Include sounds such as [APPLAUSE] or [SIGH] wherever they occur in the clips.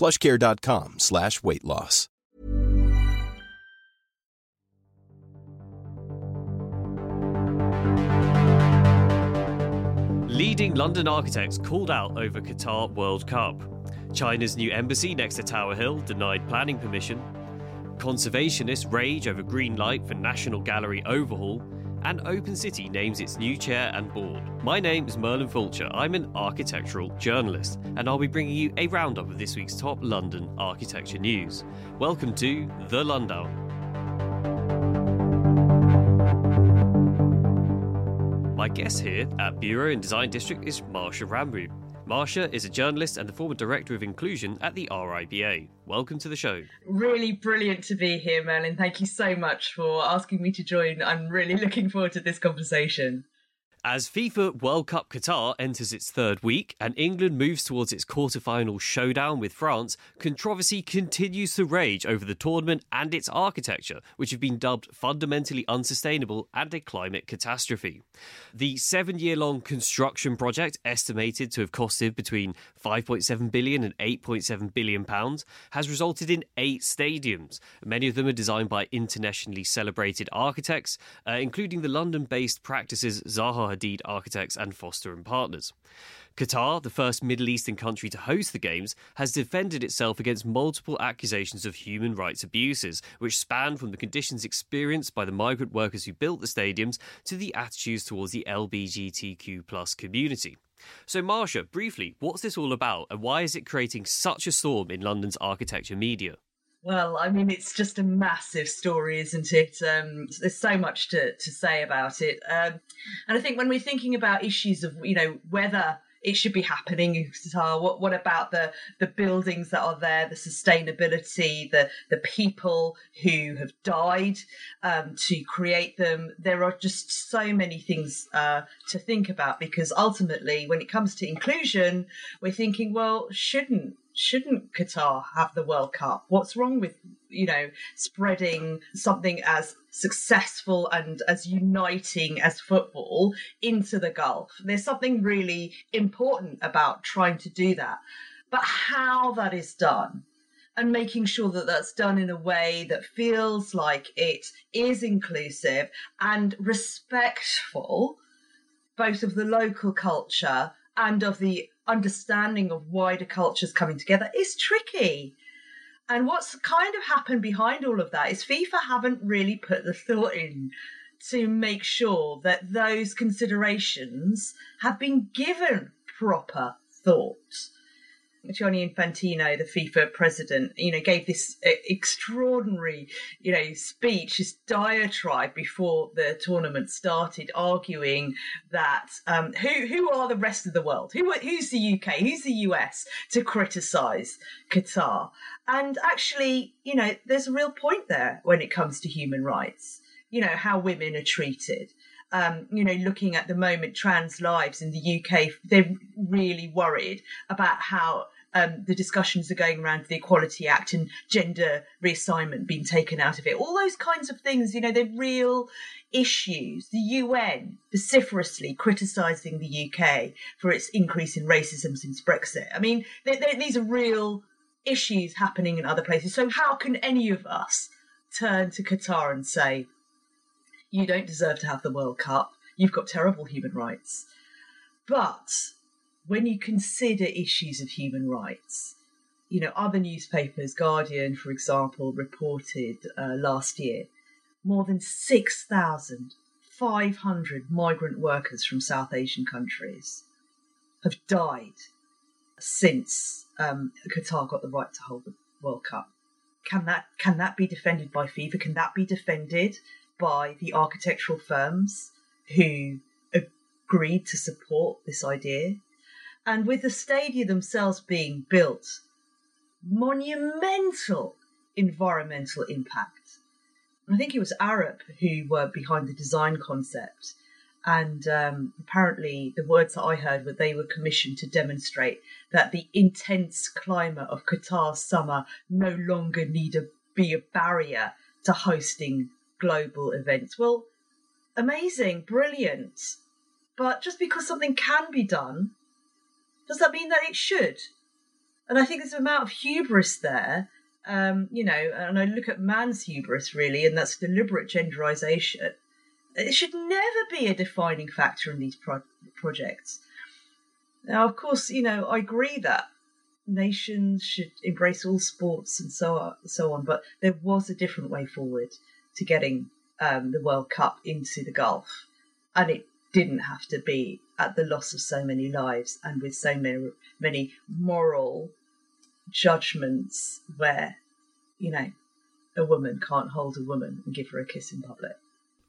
plushcare.com slash weight loss. Leading London architects called out over Qatar World Cup. China's new embassy next to Tower Hill denied planning permission. Conservationists rage over green light for National Gallery overhaul. And Open City names its new chair and board. My name is Merlin Fulcher. I'm an architectural journalist, and I'll be bringing you a roundup of this week's top London architecture news. Welcome to The Lundown. My guest here at Bureau and Design District is Marsha Ramroop. Marsha is a journalist and the former director of inclusion at the RIBA. Welcome to the show. Really brilliant to be here, Merlin. Thank you so much for asking me to join. I'm really looking forward to this conversation. As FIFA World Cup Qatar enters its third week and England moves towards its quarter-final showdown with France, controversy continues to rage over the tournament and its architecture, which have been dubbed fundamentally unsustainable and a climate catastrophe. The seven-year-long construction project, estimated to have costed between 5.7 billion and 8.7 billion pounds, has resulted in eight stadiums. Many of them are designed by internationally celebrated architects, uh, including the London-based practices Zaha Hadid Architects and Foster and Partners. Qatar, the first Middle Eastern country to host the Games, has defended itself against multiple accusations of human rights abuses, which span from the conditions experienced by the migrant workers who built the stadiums to the attitudes towards the LGBTQ community. So, Marsha, briefly, what's this all about and why is it creating such a storm in London's architecture media? Well, I mean, it's just a massive story, isn't it? Um, there's so much to, to say about it. Um, and I think when we're thinking about issues of, you know, whether it should be happening what, what about the, the buildings that are there, the sustainability, the, the people who have died um, to create them? There are just so many things uh, to think about because ultimately, when it comes to inclusion, we're thinking, well, shouldn't shouldn't Qatar have the World Cup? What's wrong with, you know, spreading something as successful and as uniting as football into the Gulf? There's something really important about trying to do that. But how that is done and making sure that that's done in a way that feels like it is inclusive and respectful both of the local culture and of the understanding of wider cultures coming together is tricky. And what's kind of happened behind all of that is FIFA haven't really put the thought in to make sure that those considerations have been given proper thought. Gianni Infantino, the FIFA president, you know, gave this uh, extraordinary, you know, speech, this diatribe before the tournament started, arguing that um, who who are the rest of the world? Who who's the UK? Who's the US to criticise Qatar? And actually, you know, there's a real point there when it comes to human rights. You know how women are treated um, you know, looking at the moment trans lives in the UK, they're really worried about how um, the discussions are going around the Equality Act and gender reassignment being taken out of it. All those kinds of things, you know, they're real issues. The UN vociferously criticising the UK for its increase in racism since Brexit. I mean, they're, they're, these are real issues happening in other places. So, how can any of us turn to Qatar and say, you don't deserve to have the World Cup. You've got terrible human rights. But when you consider issues of human rights, you know, other newspapers, Guardian, for example, reported uh, last year more than 6,500 migrant workers from South Asian countries have died since um, Qatar got the right to hold the World Cup. Can that can that be defended by FIFA? Can that be defended by the architectural firms who agreed to support this idea? And with the stadia themselves being built, monumental environmental impact. I think it was Arup who were behind the design concept. And um, apparently, the words that I heard were they were commissioned to demonstrate that the intense climate of Qatar's summer no longer need to be a barrier to hosting global events. Well, amazing, brilliant. But just because something can be done, does that mean that it should? And I think there's an amount of hubris there um, you know, and I look at man's hubris really, and that's deliberate genderization. It should never be a defining factor in these pro- projects. Now, of course, you know, I agree that nations should embrace all sports and so on, so on, but there was a different way forward to getting um, the World Cup into the Gulf, and it didn't have to be at the loss of so many lives and with so many many moral judgments where, you know, a woman can't hold a woman and give her a kiss in public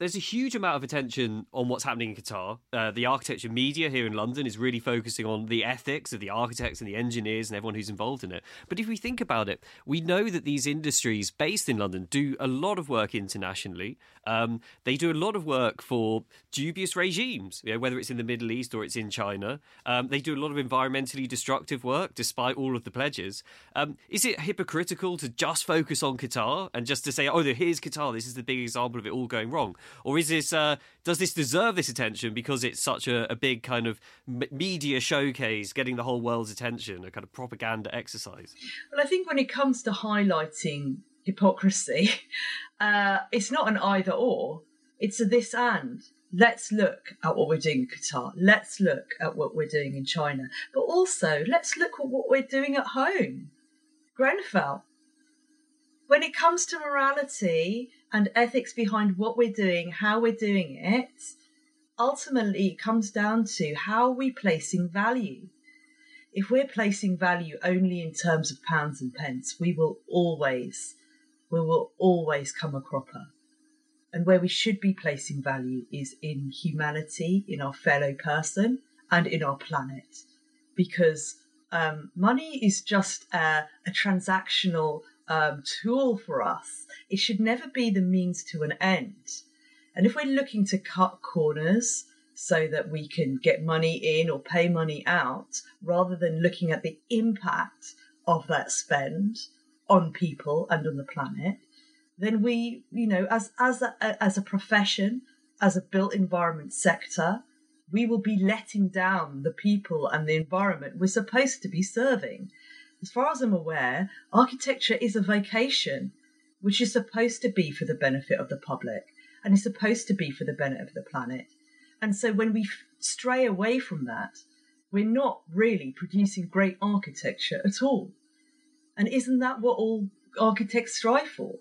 there's a huge amount of attention on what's happening in Qatar. Uh, the architecture media here in London is really focusing on the ethics of the architects and the engineers and everyone who's involved in it. But if we think about it, we know that these industries based in London do a lot of work internationally. Um, they do a lot of work for dubious regimes, you know, whether it's in the Middle East or it's in China. Um, they do a lot of environmentally destructive work despite all of the pledges. Um, is it hypocritical to just focus on Qatar and just to say, oh, here's Qatar, this is the big example of it all going wrong? Or is this uh, does this deserve this attention because it's such a, a big kind of media showcase, getting the whole world's attention, a kind of propaganda exercise? Well, I think when it comes to highlighting hypocrisy, [LAUGHS] uh, it's not an either or; it's a this and. Let's look at what we're doing in Qatar. Let's look at what we're doing in China. But also, let's look at what we're doing at home. Grenfell. When it comes to morality and ethics behind what we're doing, how we're doing it, ultimately comes down to how are we placing value. If we're placing value only in terms of pounds and pence, we will always, we will always come a cropper. And where we should be placing value is in humanity, in our fellow person, and in our planet. Because um, money is just a, a transactional um, tool for us. It should never be the means to an end. And if we're looking to cut corners so that we can get money in or pay money out, rather than looking at the impact of that spend on people and on the planet, then we, you know, as as a, as a profession, as a built environment sector, we will be letting down the people and the environment we're supposed to be serving as far as I'm aware, architecture is a vocation which is supposed to be for the benefit of the public and is supposed to be for the benefit of the planet. And so when we stray away from that, we're not really producing great architecture at all. And isn't that what all architects strive for?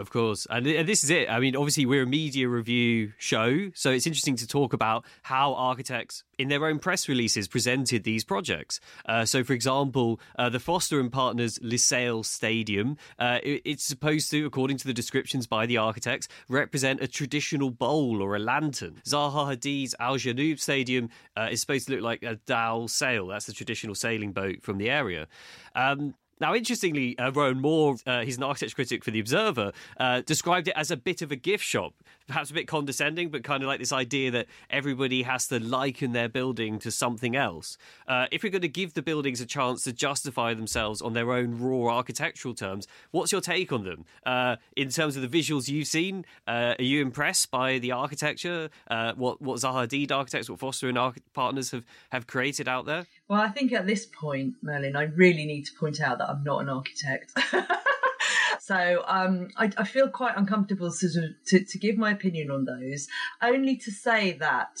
Of course. And, this is it. I mean, obviously, we're a media review show. So it's interesting to talk about how architects, in their own press releases, presented these projects. Uh, so, for example, uh, the Foster and Partners Lusail Stadium, uh, it, it's supposed to, according to the descriptions by the architects, represent a traditional bowl or a lantern. Zaha Hadid's Al Janoub Stadium uh, is supposed to look like a dhow sail. That's the traditional sailing boat from the area. Um, now, interestingly, uh, Rowan Moore, uh, he's an architecture critic for The Observer, uh, described it as a bit of a gift shop. Perhaps a bit condescending, but kind of like this idea that everybody has to liken their building to something else. Uh, if we're going to give the buildings a chance to justify themselves on their own raw architectural terms, what's your take on them? Uh, in terms of the visuals you've seen, uh, are you impressed by the architecture? what what Zaha Hadid architects, what Foster and Arch- partners have, have created out there? Well, I think at this point, Merlin, I really need to point out that I'm not an architect. [LAUGHS] so um, I, I, feel quite uncomfortable to, to, to give my opinion on those, only to say that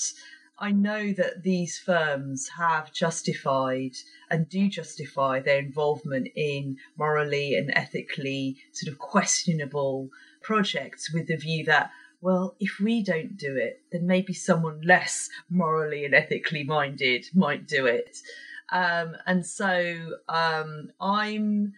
I know that these firms have justified and do justify their involvement in morally and ethically sort of questionable projects with the view that, well, if we don't do it, then maybe someone less morally and ethically minded might do it. Um, and so um, I'm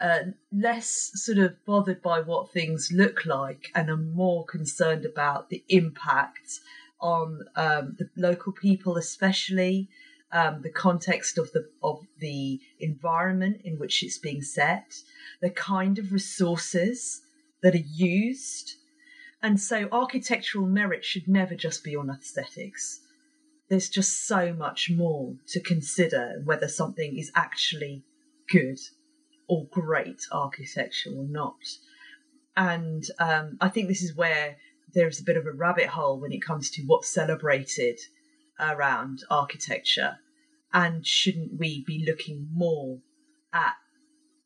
uh, less sort of bothered by what things look like and I'm more concerned about the impact on um, the local people, especially um, the context of the of the environment in which it's being set, the kind of resources that are used, and so architectural merit should never just be on aesthetics. There's just so much more to consider whether something is actually good or great architecture or not. And um, I think this is where there's a bit of a rabbit hole when it comes to what's celebrated around architecture. And shouldn't we be looking more at,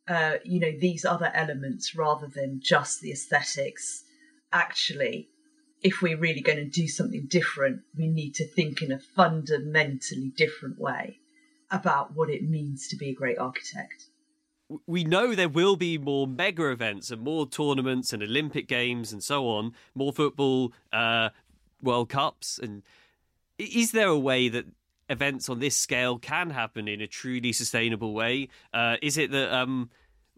uh, you know, these other elements rather than just the aesthetics? Actually, if we're really going to do something different, we need to think in a fundamentally different way about what it means to be a great architect we know there will be more mega events and more tournaments and Olympic games and so on, more football, uh, World Cups, and is there a way that events on this scale can happen in a truly sustainable way? Uh, is it that um,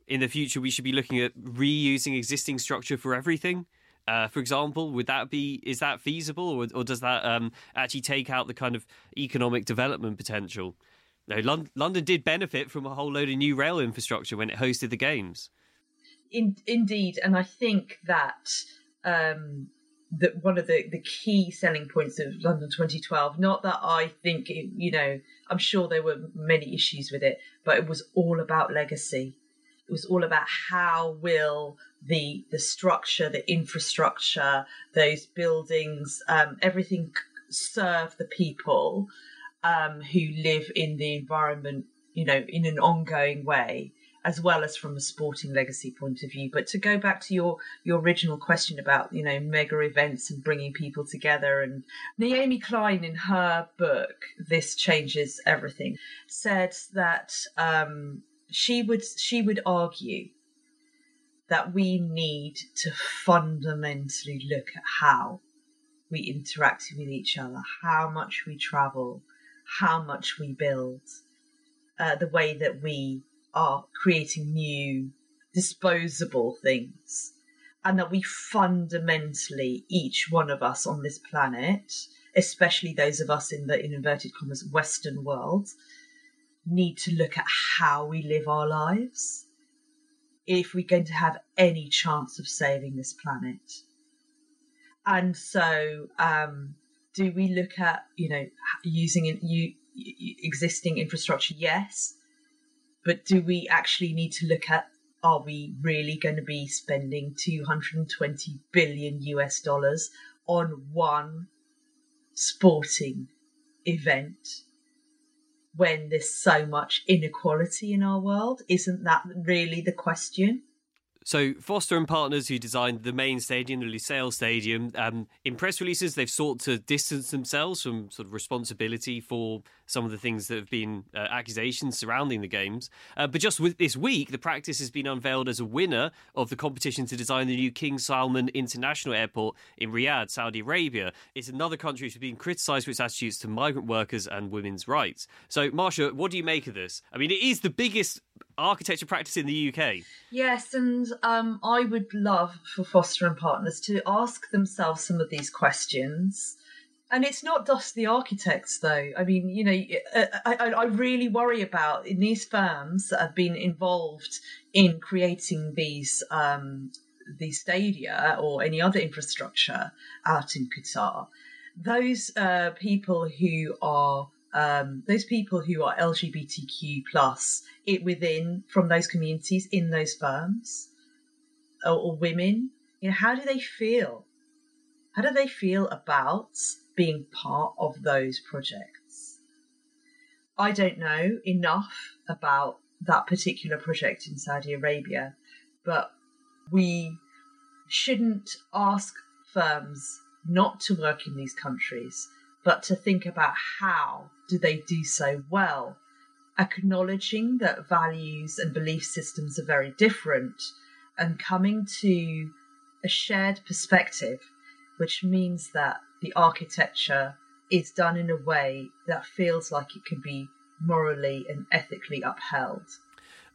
in the future we should be looking at reusing existing structure for everything? Uh, for example, would that be is that feasible, or, or does that um, actually take out the kind of economic development potential? No, London, London did benefit from a whole load of new rail infrastructure when it hosted the games. In, indeed, and I think that um, that one of the, the key selling points of London 2012, not that I think, it, you know, I'm sure there were many issues with it, but it was all about legacy. It was all about how will the the structure, the infrastructure, those buildings, um, everything serve the people um, who live in the environment, you know, in an ongoing way, as well as from a sporting legacy point of view. But to go back to your your original question about you know mega events and bringing people together, and Naomi Klein in her book "This Changes Everything" said that um, she would she would argue that we need to fundamentally look at how we interact with each other, how much we travel, how much we build, uh, the way that we are creating new disposable things, and that we fundamentally, each one of us on this planet, especially those of us in the in inverted commas Western world, need to look at how we live our lives if we're going to have any chance of saving this planet. And so um, do we look at you know using you, existing infrastructure? Yes, but do we actually need to look at are we really going to be spending 220 billion US dollars on one sporting event when there's so much inequality in our world? Isn't that really the question? So Foster and partners, who designed the main stadium, the Lusail Stadium, um, in press releases they've sought to distance themselves from sort of responsibility for some of the things that have been uh, accusations surrounding the games. Uh, but just with this week, the practice has been unveiled as a winner of the competition to design the new King Salman International Airport in Riyadh, Saudi Arabia. It's another country which has been criticised for its attitudes to migrant workers and women's rights. So, Marsha, what do you make of this? I mean, it is the biggest architecture practice in the UK. Yes, and um, I would love for Foster and Partners to ask themselves some of these questions. And it's not just the architects, though. I mean, you know, I, I, I really worry about in these firms that have been involved in creating these um, these stadia or any other infrastructure out in Qatar. Those uh, people who are um, those people who are LGBTQ plus it within from those communities in those firms or, or women, you know, how do they feel? How do they feel about being part of those projects? I don't know enough about that particular project in Saudi Arabia, but we shouldn't ask firms not to work in these countries but to think about how do they do so well, acknowledging that values and belief systems are very different, and coming to a shared perspective, which means that the architecture is done in a way that feels like it can be morally and ethically upheld.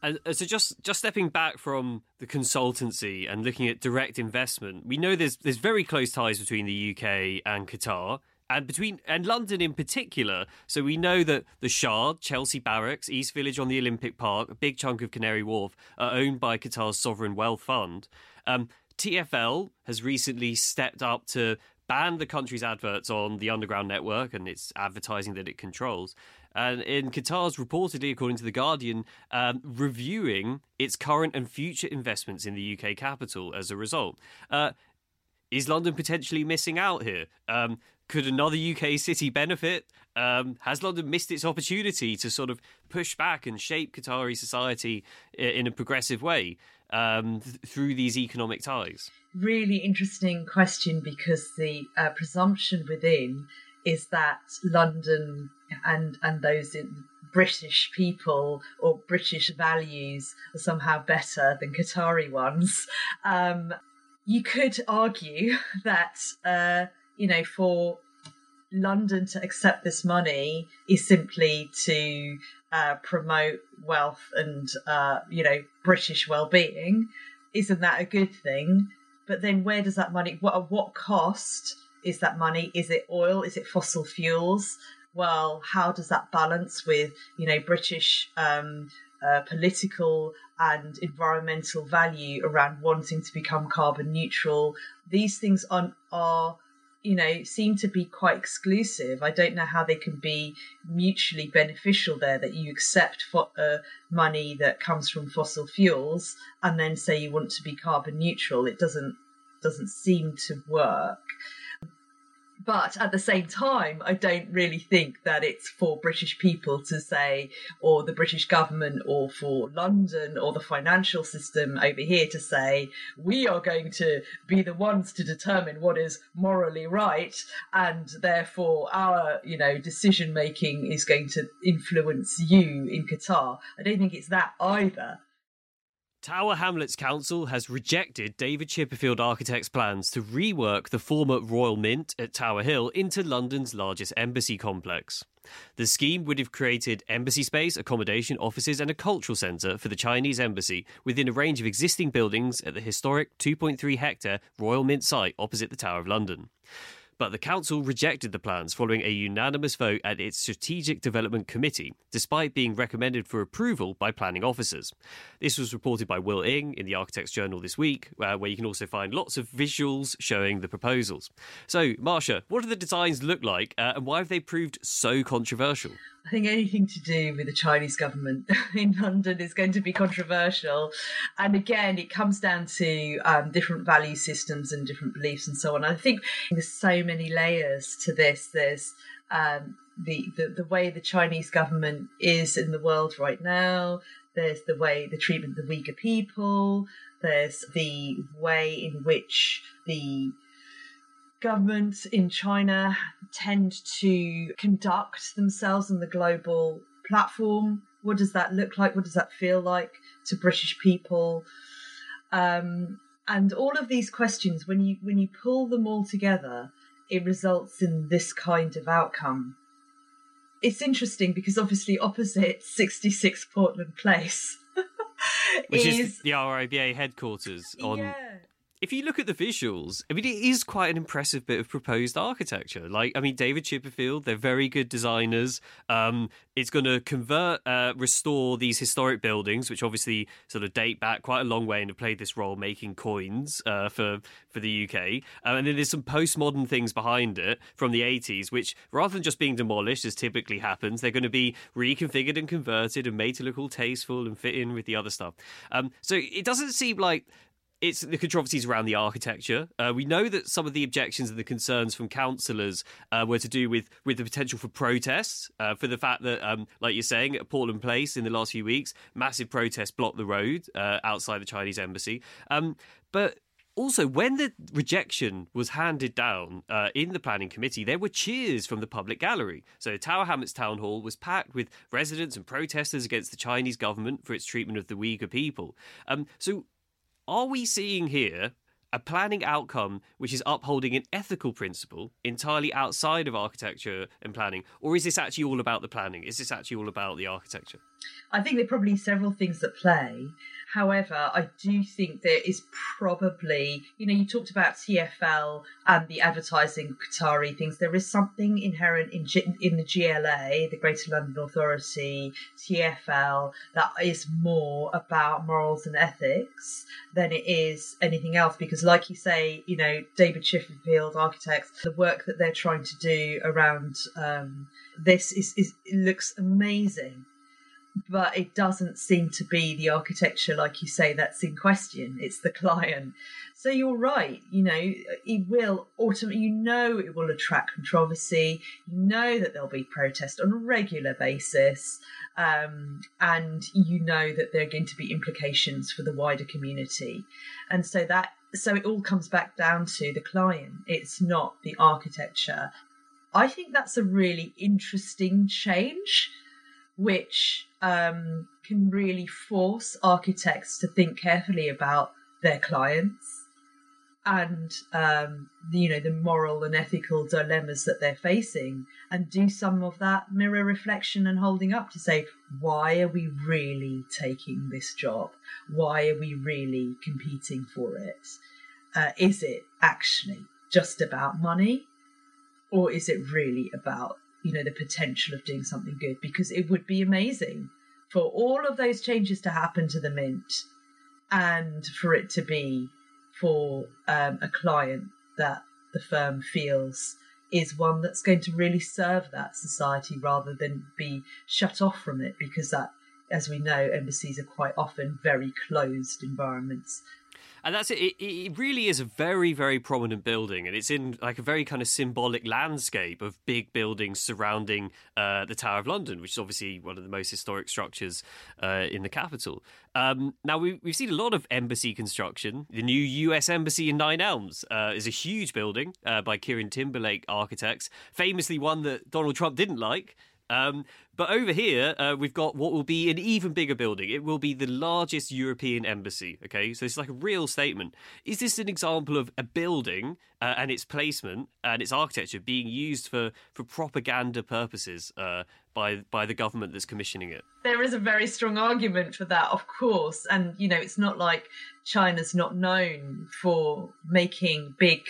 And uh, so, just just stepping back from the consultancy and looking at direct investment, we know there's there's very close ties between the UK and Qatar, and between and London in particular. So we know that the Shard, Chelsea Barracks, East Village on the Olympic Park, a big chunk of Canary Wharf are owned by Qatar's sovereign wealth fund. Um, TFL has recently stepped up to ban the country's adverts on the underground network and its advertising that it controls. And in Qatar's reportedly, according to The Guardian, um, reviewing its current and future investments in the UK capital as a result. Uh, is London potentially missing out here? Um, could another UK city benefit? Um, has London missed its opportunity to sort of push back and shape Qatari society in a progressive way um, th- through these economic ties? Really interesting question because the uh, presumption within is that London and and those British people or British values are somehow better than Qatari ones. Um, you could argue [LAUGHS] that uh, you know for London to accept this money is simply to uh, promote wealth and uh, you know British well-being. Isn't that a good thing? But then where does that money? What at what cost is that money? Is it oil? Is it fossil fuels? Well, how does that balance with you know British um, uh, political and environmental value around wanting to become carbon neutral? These things are, are you know seem to be quite exclusive. I don't know how they can be mutually beneficial there that you accept for, uh, money that comes from fossil fuels and then say you want to be carbon neutral. It doesn't doesn't seem to work but at the same time, I don't really think that it's for British people to say, or the British government, or for London, or the financial system over here to say, we are going to be the ones to determine what is morally right, and therefore our, you know, decision making is going to influence you in Qatar. I don't think it's that either. Tower Hamlets Council has rejected David Chipperfield Architects' plans to rework the former Royal Mint at Tower Hill into London's largest embassy complex. The scheme would have created embassy space, accommodation, offices, and a cultural centre for the Chinese embassy within a range of existing buildings at the historic 2.3 hectare Royal Mint site opposite the Tower of London but the council rejected the plans following a unanimous vote at its Strategic Development Committee, despite being recommended for approval by planning officers. This was reported by Will Ing in the Architects Journal this week, uh, where you can also find lots of visuals showing the proposals. So, Marsha, what do the designs look like, uh, and why have they proved so controversial? I think anything to do with the Chinese government [LAUGHS] in London is going to be controversial. And again, it comes down to um, different value systems and different beliefs and so on. I think there's so many layers to this. There's um, the, the, the way the Chinese government is in the world right now. There's the way the treatment of the Uyghur people. There's the way in which the governments in China tend to conduct themselves on the global platform. What does that look like? What does that feel like to British people? Um, and all of these questions, when you when you pull them all together, it results in this kind of outcome. It's interesting because obviously opposite 66 Portland Place, which is, is, the RIBA headquarters on yeah if you look at the visuals, I mean, it is quite an impressive bit of proposed architecture. Like, I mean, David Chipperfield, they're very good designers. Um, it's going to convert, uh, restore these historic buildings, which obviously sort of date back quite a long way and have played this role making coins uh, for for the UK. Um, and then there's some postmodern things behind it from the 80s, which rather than just being demolished, as typically happens, they're going to be reconfigured and converted and made to look all tasteful and fit in with the other stuff. Um, so it doesn't seem like it's the controversies around the architecture. Uh, we know that some of the objections and the concerns from councillors uh, were to do with with the potential for protests, uh, for the fact that, um, like you're saying, at Portland Place in the last few weeks, massive protests blocked the road uh, outside the Chinese embassy. Um, but also, when the rejection was handed down uh, in the planning committee, there were cheers from the public gallery. So, Tower Hamlets Town Hall was packed with residents and protesters against the Chinese government for its treatment of the Uyghur people. Um, so, are we seeing here a planning outcome which is upholding an ethical principle entirely outside of architecture and planning? Or is this actually all about the planning? Is this actually all about the architecture? I think there are probably several things that play. However, I do think there is probably, you know, you talked about TFL and the advertising Qatari things. There is something inherent in G- in the GLA, the Greater London Authority, TFL, that is more about morals and ethics than it is anything else. Because, like you say, you know, David Chipperfield Architects, the work that they're trying to do around um, this is, is looks amazing but it doesn't seem to be the architecture, like you say, that's in question. It's the client. So you're right. You know, it will ultimately, you know, it will attract controversy. You know that there'll be protest on a regular basis. Um, and you know that there are going to be implications for the wider community. And so that, so it all comes back down to the client. It's not the architecture. I think that's a really interesting change which um, can really force architects to think carefully about their clients and um, you know the moral and ethical dilemmas that they're facing and do some of that mirror reflection and holding up to say why are we really taking this job why are we really competing for it? Uh, is it actually just about money or is it really about you know the potential of doing something good because it would be amazing for all of those changes to happen to the mint and for it to be for um, a client that the firm feels is one that's going to really serve that society rather than be shut off from it because that as we know embassies are quite often very closed environments and that's it. it. It really is a very, very prominent building, and it's in like a very kind of symbolic landscape of big buildings surrounding uh, the Tower of London, which is obviously one of the most historic structures uh, in the capital. Um, now we, have seen a lot of embassy construction. The new U.S. embassy in Nine Elms uh, is a huge building uh, by Kieran Timberlake Architects, famously one that Donald Trump didn't like. Um, but over here, uh, we've got what will be an even bigger building. It will be the largest European embassy. Okay, so it's like a real statement. Is this an example of a building uh, and its placement and its architecture being used for, for propaganda purposes uh, by by the government that's commissioning it? There is a very strong argument for that, of course. And you know, it's not like China's not known for making big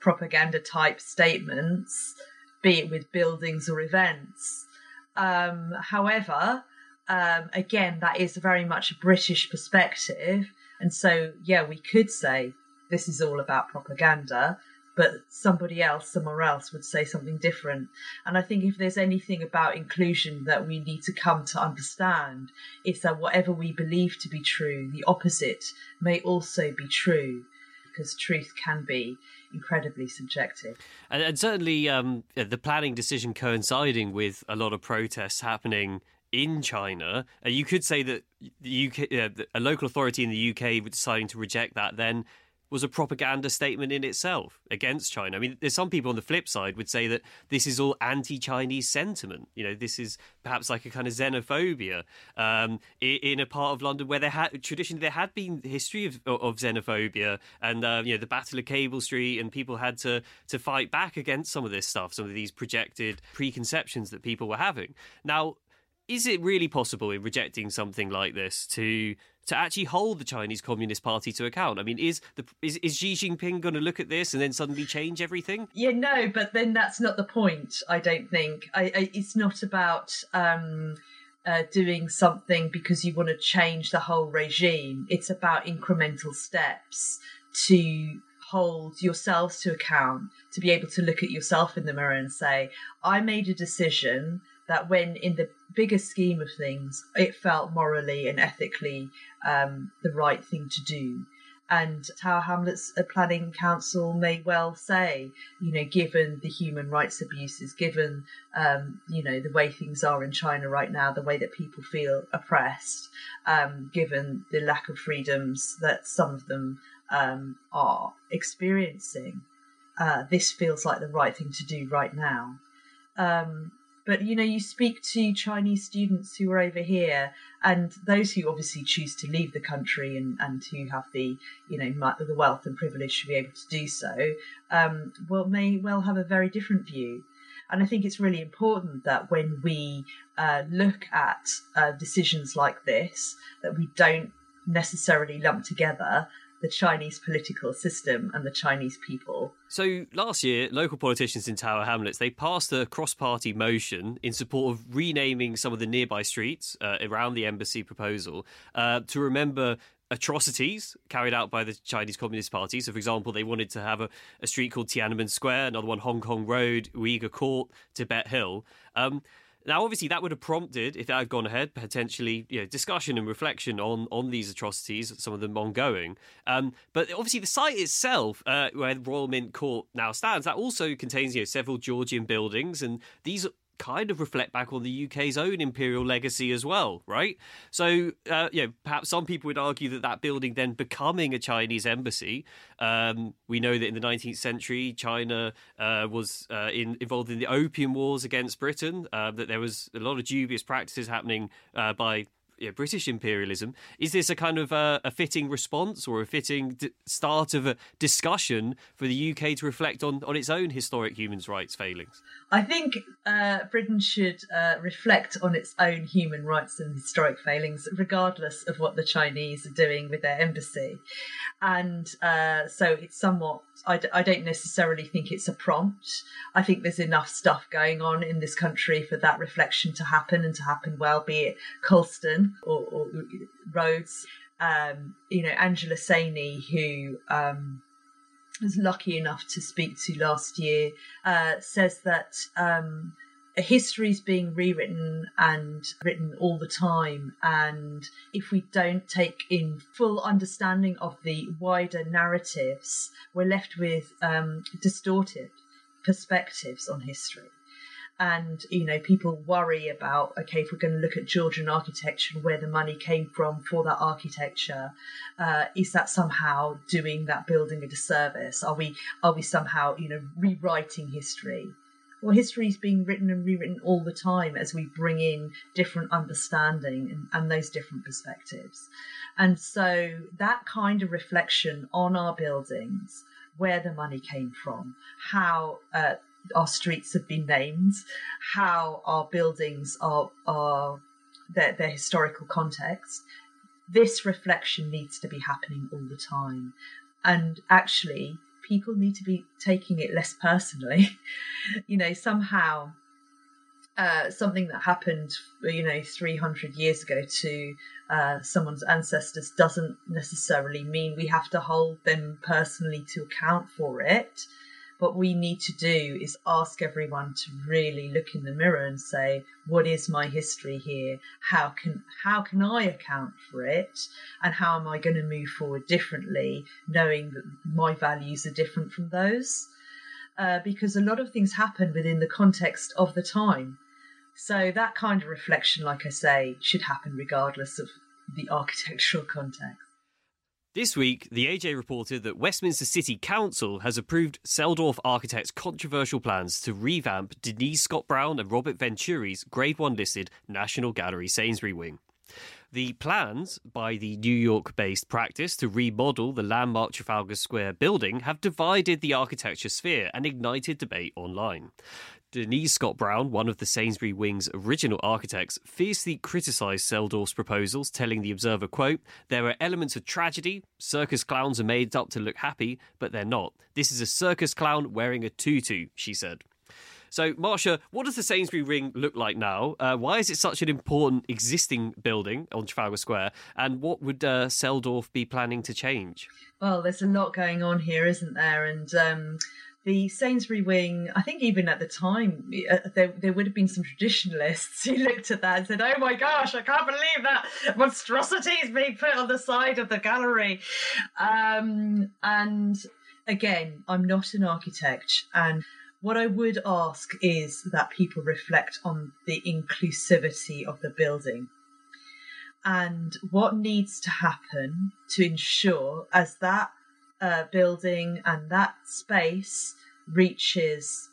propaganda type statements, be it with buildings or events um, however, um, again, that is very much a British perspective. And so, yeah, we could say this is all about propaganda, but somebody else, somewhere else, would say something different. And I think if there's anything about inclusion that we need to come to understand, it's that whatever we believe to be true, the opposite may also be true, because truth can be incredibly subjective. And, and certainly, um, the planning decision coinciding with a lot of protests happening in China, uh, you could say that the UK, uh, a local authority in the UK deciding to reject that then was a propaganda statement in itself against China. I mean, there's some people on the flip side would say that this is all anti-Chinese sentiment. You know, this is perhaps like a kind of xenophobia um, in a part of London where there had traditionally there had been history of, of xenophobia, and uh, you know the Battle of Cable Street, and people had to to fight back against some of this stuff, some of these projected preconceptions that people were having. Now, is it really possible in rejecting something like this to to actually hold the Chinese Communist Party to account? I mean, is the is, is Xi Jinping going to look at this and then suddenly change everything? Yeah, no, but then that's not the point. I don't think. I, I, it's not about. Um, uh, doing something because you want to change the whole regime. It's about incremental steps to hold yourselves to account, to be able to look at yourself in the mirror and say, I made a decision that when in the bigger scheme of things, it felt morally and ethically um, the right thing to do. And Tower Hamlets Planning Council may well say, you know, given the human rights abuses, given, um, you know, the way things are in China right now, the way that people feel oppressed, um, given the lack of freedoms that some of them um, are experiencing, uh, this feels like the right thing to do right now. Um, but you know, you speak to Chinese students who are over here, and those who obviously choose to leave the country and, and who have the you know the wealth and privilege to be able to do so, um, well may well have a very different view. And I think it's really important that when we uh, look at uh, decisions like this, that we don't necessarily lump together the Chinese political system and the Chinese people. So last year, local politicians in Tower Hamlets they passed a cross-party motion in support of renaming some of the nearby streets uh, around the embassy proposal uh, to remember atrocities carried out by the Chinese Communist Party. So, for example, they wanted to have a, a street called Tiananmen Square, another one Hong Kong Road, Uyghur Court, Tibet Hill. Um, now, obviously, that would have prompted, if that had gone ahead, potentially you know, discussion and reflection on on these atrocities, some of them ongoing. Um, but obviously, the site itself, uh, where the Royal Mint Court now stands, that also contains you know several Georgian buildings, and these kind of reflect back on the UK's own imperial legacy as well, right? So, uh, you know, perhaps some people would argue that that building then becoming a Chinese embassy. Um, we know that in the 19th century, China uh, was uh, in, involved in the Opium Wars against Britain. Uh, that there was a lot of dubious practices happening uh, by yeah, British imperialism. Is this a kind of uh, a fitting response or a fitting d- start of a discussion for the UK to reflect on, on its own historic human rights failings? I think uh, Britain should uh, reflect on its own human rights and historic failings, regardless of what the Chinese are doing with their embassy. And uh, so it's somewhat, I d- I don't necessarily think it's a prompt. I think there's enough stuff going on in this country for that reflection to happen and to happen well, be it Colston or, or Rhodes. Um, you know, Angela Saini, who um, was lucky enough to speak to last year, uh, says that um, history is being rewritten and written all the time. And if we don't take in full understanding of the wider narratives, we're left with um, distorted perspectives on history and you know people worry about okay if we're going to look at Georgian architecture and where the money came from for that architecture uh, is that somehow doing that building a disservice? Are we are we somehow you know rewriting history? Well history is being written and rewritten all the time as we bring in different understanding and, and those different perspectives. And so that kind of reflection on our buildings where the money came from, how uh, our streets have been named, how our buildings are are their, their historical context. This reflection needs to be happening all the time, and actually, people need to be taking it less personally. [LAUGHS] you know, somehow. Uh, something that happened, you know, 300 years ago to uh, someone's ancestors doesn't necessarily mean we have to hold them personally to account for it what we need to do is ask everyone to really look in the mirror and say what is my history here? How can how can i account for it? And how am i going to move forward differently knowing that my values are different from those? Uh, because a lot of things happen within the context of the time. So that kind of reflection like i say should happen regardless of the [LAUGHS] architectural context this week, the AJ reported that Westminster City Council has approved Selldorf Architects' controversial plans to revamp Denise Scott Brown and Robert Venturi's Grade 1 listed National Gallery Sainsbury wing. The plans by the New York based practice to remodel the landmark Trafalgar Square building have divided the architecture sphere and ignited debate online. Denise Scott Brown, one of the Sainsbury Wing's original architects, fiercely criticised Selldorf's proposals, telling the Observer, quote, There are elements of tragedy. Circus clowns are made up to look happy, but they're not. This is a circus clown wearing a tutu, she said. So, Marsha, what does the Sainsbury Wing look like now? Uh, why is it such an important existing building on Trafalgar Square? And what would uh, Selldorf be planning to change? Well, there's a lot going on here, isn't there? And um, the Sainsbury wing, I think even at the time, uh, there, there would have been some traditionalists [LAUGHS] who looked at that and said, oh my gosh, I can't believe that monstrosity is being put on the side of the gallery. Um, and again, I'm not an architect. And what I would ask is that people reflect on the inclusivity of the building and what needs to happen to ensure as that uh, building and that space reaches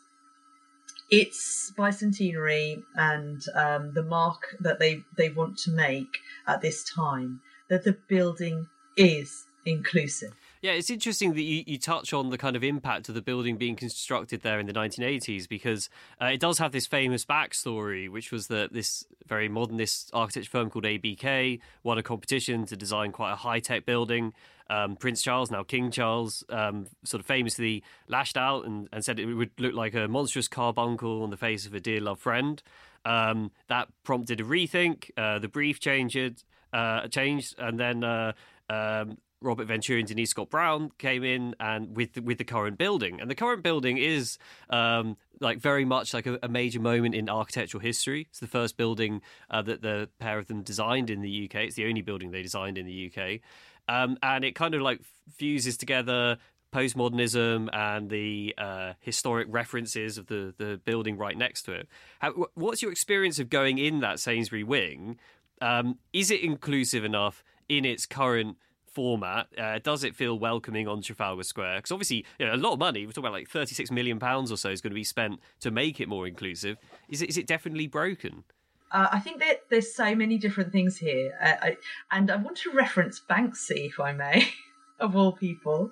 its bicentenary and um, the mark that they, they want to make at this time, that the building is inclusive. Yeah, it's interesting that you, you touch on the kind of impact of the building being constructed there in the 1980s because uh, it does have this famous backstory, which was that this very modernist architecture firm called ABK won a competition to design quite a high tech building. Um, Prince Charles, now King Charles, um, sort of famously lashed out and, and, said it would look like a monstrous carbuncle on the face of a dear loved friend. Um, that prompted a rethink. Uh, the brief changed, uh, changed, and then uh, um, Robert Venturi and Denise Scott Brown came in and with with the current building, and the current building is um, like very much like a, a, major moment in architectural history. It's the first building uh, that the pair of them designed in the UK. It's the only building they designed in the UK, um, and it kind of like fuses together postmodernism and the uh, historic references of the the building right next to it. How, what's your experience of going in that Sainsbury wing? Um, is it inclusive enough in its current format, uh, does it feel welcoming on Trafalgar Square? Because obviously, you know, a lot of money. We're talking about like thirty-six million pounds or so is going to be spent to make it more inclusive. Is it is it definitely broken? Uh, I think that there's so many different things here, uh, I, and I want to reference Banksy, if I may, [LAUGHS] of all people.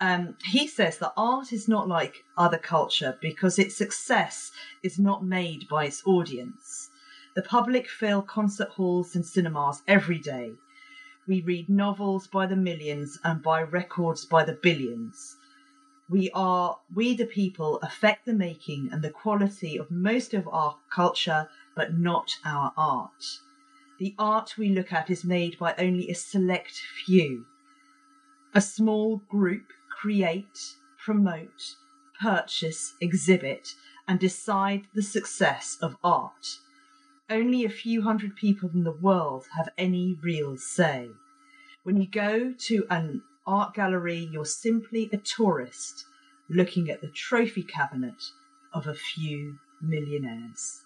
Um, he says that art is not like other culture because its success is not made by its audience. The public fill concert halls and cinemas every day. We read novels by the millions and buy records by the billions. We are, we the people, affect the making and the quality of most of our culture, but not our art. The art we look at is made by only a select few. A small group create, promote, purchase, exhibit, and decide the success of art. Only a few hundred people in the world have any real say. When you go to an art gallery, you're simply a tourist looking at the trophy cabinet of a few millionaires.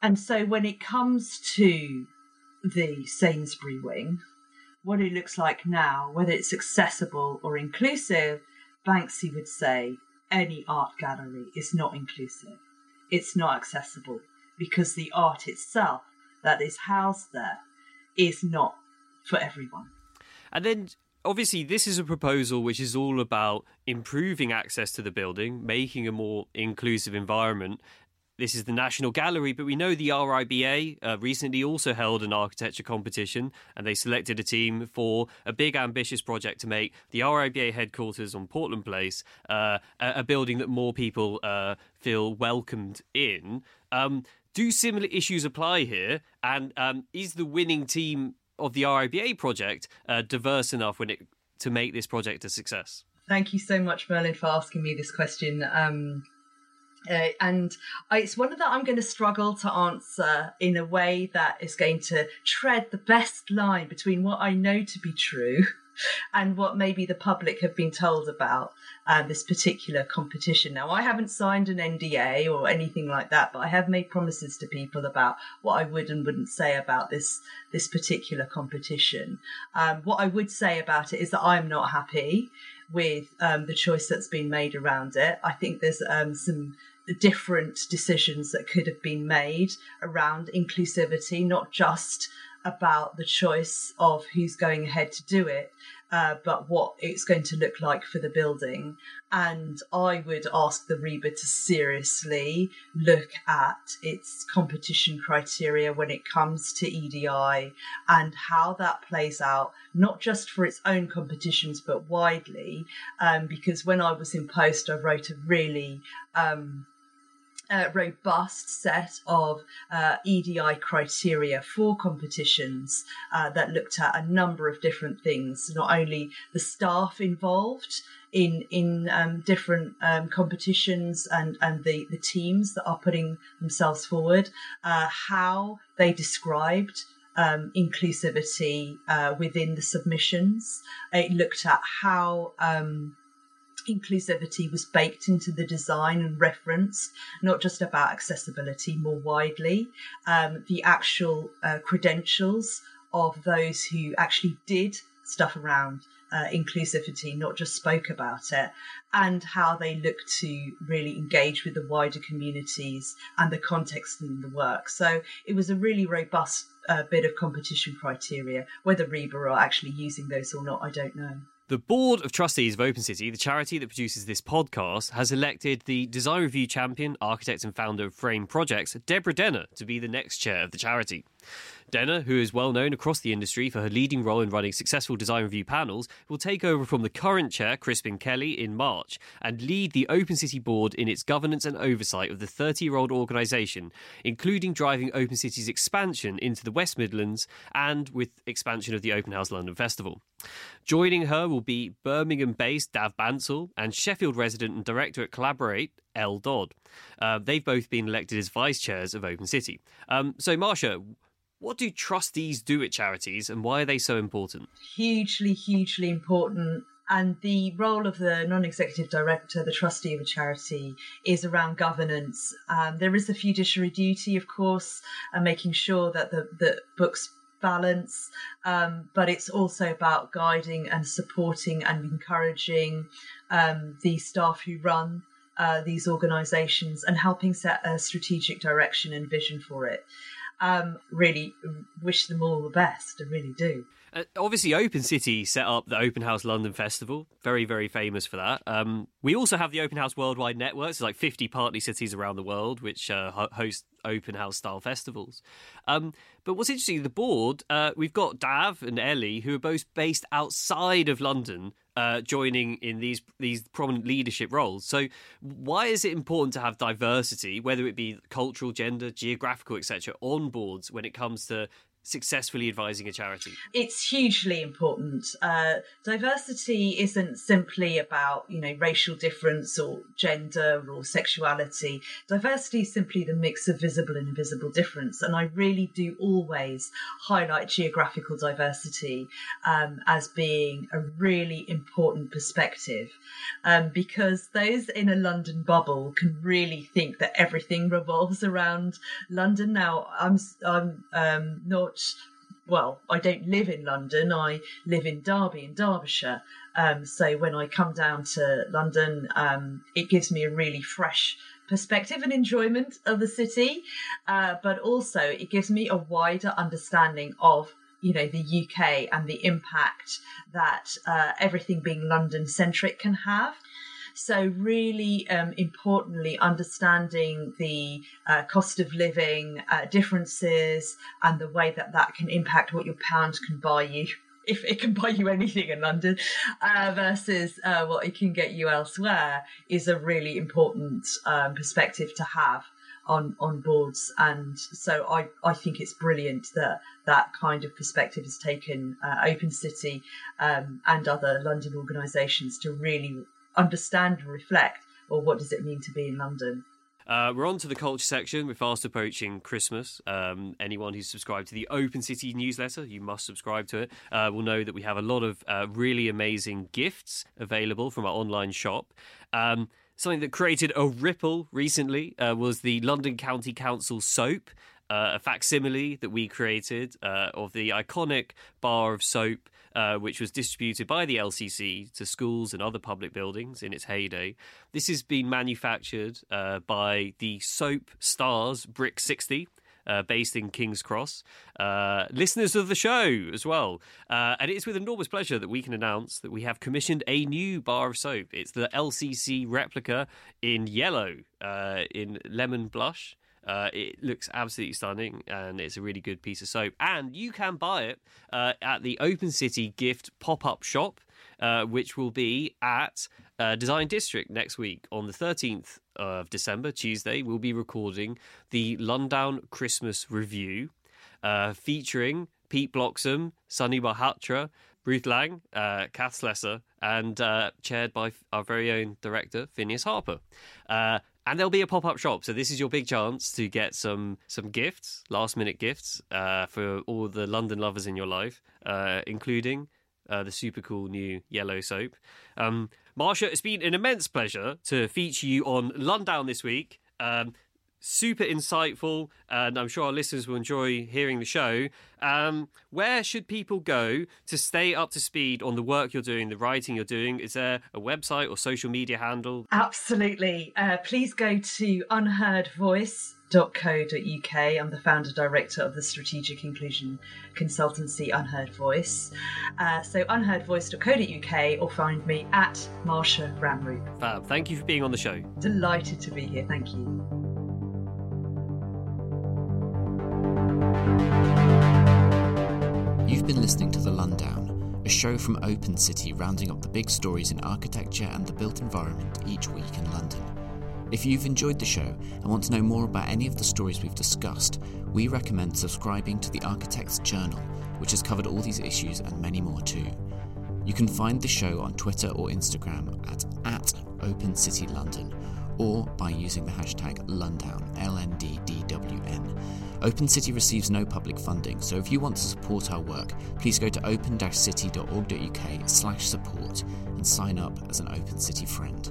And so when it comes to the Sainsbury wing, what it looks like now, whether it's accessible or inclusive, Banksy would say any art gallery is not inclusive. It's not accessible because the art itself that is housed there is not for everyone. And then obviously this is a proposal which is all about improving access to the building, making a more inclusive environment. This is the National Gallery, but we know the RIBA uh, recently also held an architecture competition and they selected a team for a big ambitious project to make the RIBA headquarters on Portland Place uh, a, building that more people uh, feel welcomed in. Um, do similar issues apply here? And um, is the winning team of the RIBA project uh, diverse enough when it to make this project a success? Thank you so much, Merlin, for asking me this question. Um, uh, and I, it's one that I'm going to struggle to answer in a way that is going to tread the best line between what I know to be true [LAUGHS] and what maybe the public have been told about um, this particular competition. Now, I haven't signed an NDA or anything like that, but I have made promises to people about what I would and wouldn't say about this this particular competition. Um, what I would say about it is that I'm not happy with um, the choice that's been made around it. I think there's um, some different decisions that could have been made around inclusivity, not just about the choice of who's going ahead to do it, uh, but what it's going to look like for the building. And I would ask the RIBA to seriously look at its competition criteria when it comes to EDI and how that plays out, not just for its own competitions, but widely. Um, because when I was in post, I wrote a really um, uh, robust set of uh, EDI criteria for competitions uh, that looked at a number of different things, not only the staff involved in in um, different um, competitions and and the the teams that are putting themselves forward, uh, how they described um, inclusivity uh, within the submissions. It looked at how um, inclusivity was baked into the design and referenced, not just about accessibility more widely. Um, the actual uh, credentials of those who actually did stuff around uh, inclusivity, not just spoke about it, and how they look to really engage with the wider communities and the context in the work. So it was a really robust uh, bit of competition criteria. Whether RIBA are actually using those or not, I don't know. The Board of Trustees of Open City, the charity that produces this podcast, has elected the design review champion, architect, and founder of Frame Projects, Deborah Denner, to be the next chair of the charity. Denner, who is well known across the industry for her leading role in running successful design review panels, will take over from the current chair, Crispin Kelly, in March and lead the Open City Board in its governance and oversight of the 30 year old organisation, including driving Open City's expansion into the West Midlands and with expansion of the Open House London Festival. Joining her will be Birmingham based Dav Bansal and Sheffield resident and director at Collaborate, Elle Dodd. Uh, they've both been elected as vice chairs of Open City. Um, so, Marsha, what do trustees do at charities and why are they so important? Hugely, hugely important. And the role of the non executive director, the trustee of a charity, is around governance. Um, there is a fiduciary duty, of course, and making sure that the, the books balance, um, but it's also about guiding and supporting and encouraging um, the staff who run uh, these organisations and helping set a strategic direction and vision for it. Um, really wish them all the best. I really do. Uh, obviously, Open City set up the Open House London Festival. Very, very famous for that. Um, we also have the Open House Worldwide Network. So, like 50 partly cities around the world which uh, host open house style festivals. Um, but what's interesting, the board, uh, we've got Dav and Ellie, who are both based outside of London, uh, joining in these these prominent leadership roles. So, why is it important to have diversity, whether it be cultural, gender, geographical, etc., on boards when it comes to successfully advising a charity? It's hugely important. Uh, diversity isn't simply about you know racial difference or gender or sexuality. Diversity is simply the mix of visible and invisible difference, and I really do always highlight geographical diversity um, as being a really important perspective um, because those in a London bubble can really think that everything revolves around London. Now, I'm I'm um, not well, I don't live in London. I live in Derby in Derbyshire. Um, so when I come down to London, um, it gives me a really fresh perspective and enjoyment of the city, uh, but also it gives me a wider understanding of you know the UK and the impact that uh, everything being London centric can have. So, really um, importantly, understanding the uh, cost of living uh, differences and the way that that can impact what your pound can buy you. [LAUGHS] If it can buy you anything in London uh, versus uh, what it can get you elsewhere is a really important um, perspective to have on on boards and so I, I think it's brilliant that that kind of perspective is taken uh, open city um, and other london organisations to really understand and reflect, or what does it mean to be in London? Uh, we're on to the culture section. We're fast approaching Christmas. Um, anyone who's subscribed to the Open City newsletter, you must subscribe to it, uh, will know that we have a lot of uh, really amazing gifts available from our online shop. Um, something that created a ripple recently uh, was the London County Council soap. Uh, a facsimile that we created uh, of the iconic bar of soap uh, which was distributed by the LCC to schools and other public buildings in its heyday. This has been manufactured uh, by the Soap Stars Brick 60. Uh, based in King's Cross, uh, listeners of the show as well. Uh, and it's with enormous pleasure that we can announce that we have commissioned a new bar of soap. It's the LCC replica in yellow, uh, in lemon blush. Uh, it looks absolutely stunning and it's a really good piece of soap. And you can buy it uh, at the Open City Gift pop up shop, uh, which will be at uh, Design District next week on the 13th of December, Tuesday. We'll be recording the Lundown Christmas Review uh, featuring Pete Bloxham, Sunny Malhotra. Ruth Lang, uh, Kath Slessor, and uh, chaired by our very own director, Phineas Harper. And there'll be a pop-up shop. So this is your big chance to get some some gifts last minute gifts uh, for all the london lovers in your life uh, including uh, the super cool new yellow soap. Um, marsha it's been an immense pleasure to feature you on lundown this week. Um, super insightful, and I'm sure our listeners will enjoy hearing the show. Um, where should people go to stay up to speed on the work you're doing, the writing you're doing? Is there a website or social media handle? Absolutely. Uh, please go to Unheard Voice unheard.co.uk. I'm the founder director of the strategic inclusion consultancy Unheard Voice. Uh, so unheardvoice.co.uk or find me at Marsha Ramroop. Fab. Thank you for being on the show. Delighted to be here. Thank you. Listening to The Lundown, a show from Open City rounding up the big stories in architecture and the built environment each week in London. If you've enjoyed the show and want to know more about any of the stories we've discussed, we recommend subscribing to the Architect's Journal, which has covered all these issues and many more too. You can find the show on Twitter or Instagram at, at Open City London or by using the hashtag Lundown, L-N-D-D-W-N. Open City receives no public funding, so if you want to support our work, please go to open-city.org.uk slash support and sign up as an Open City friend.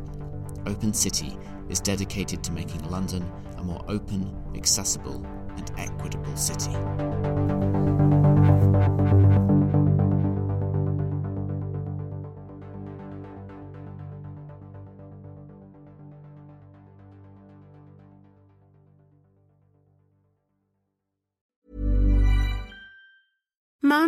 Open City is dedicated to making London a more open, accessible, and equitable city.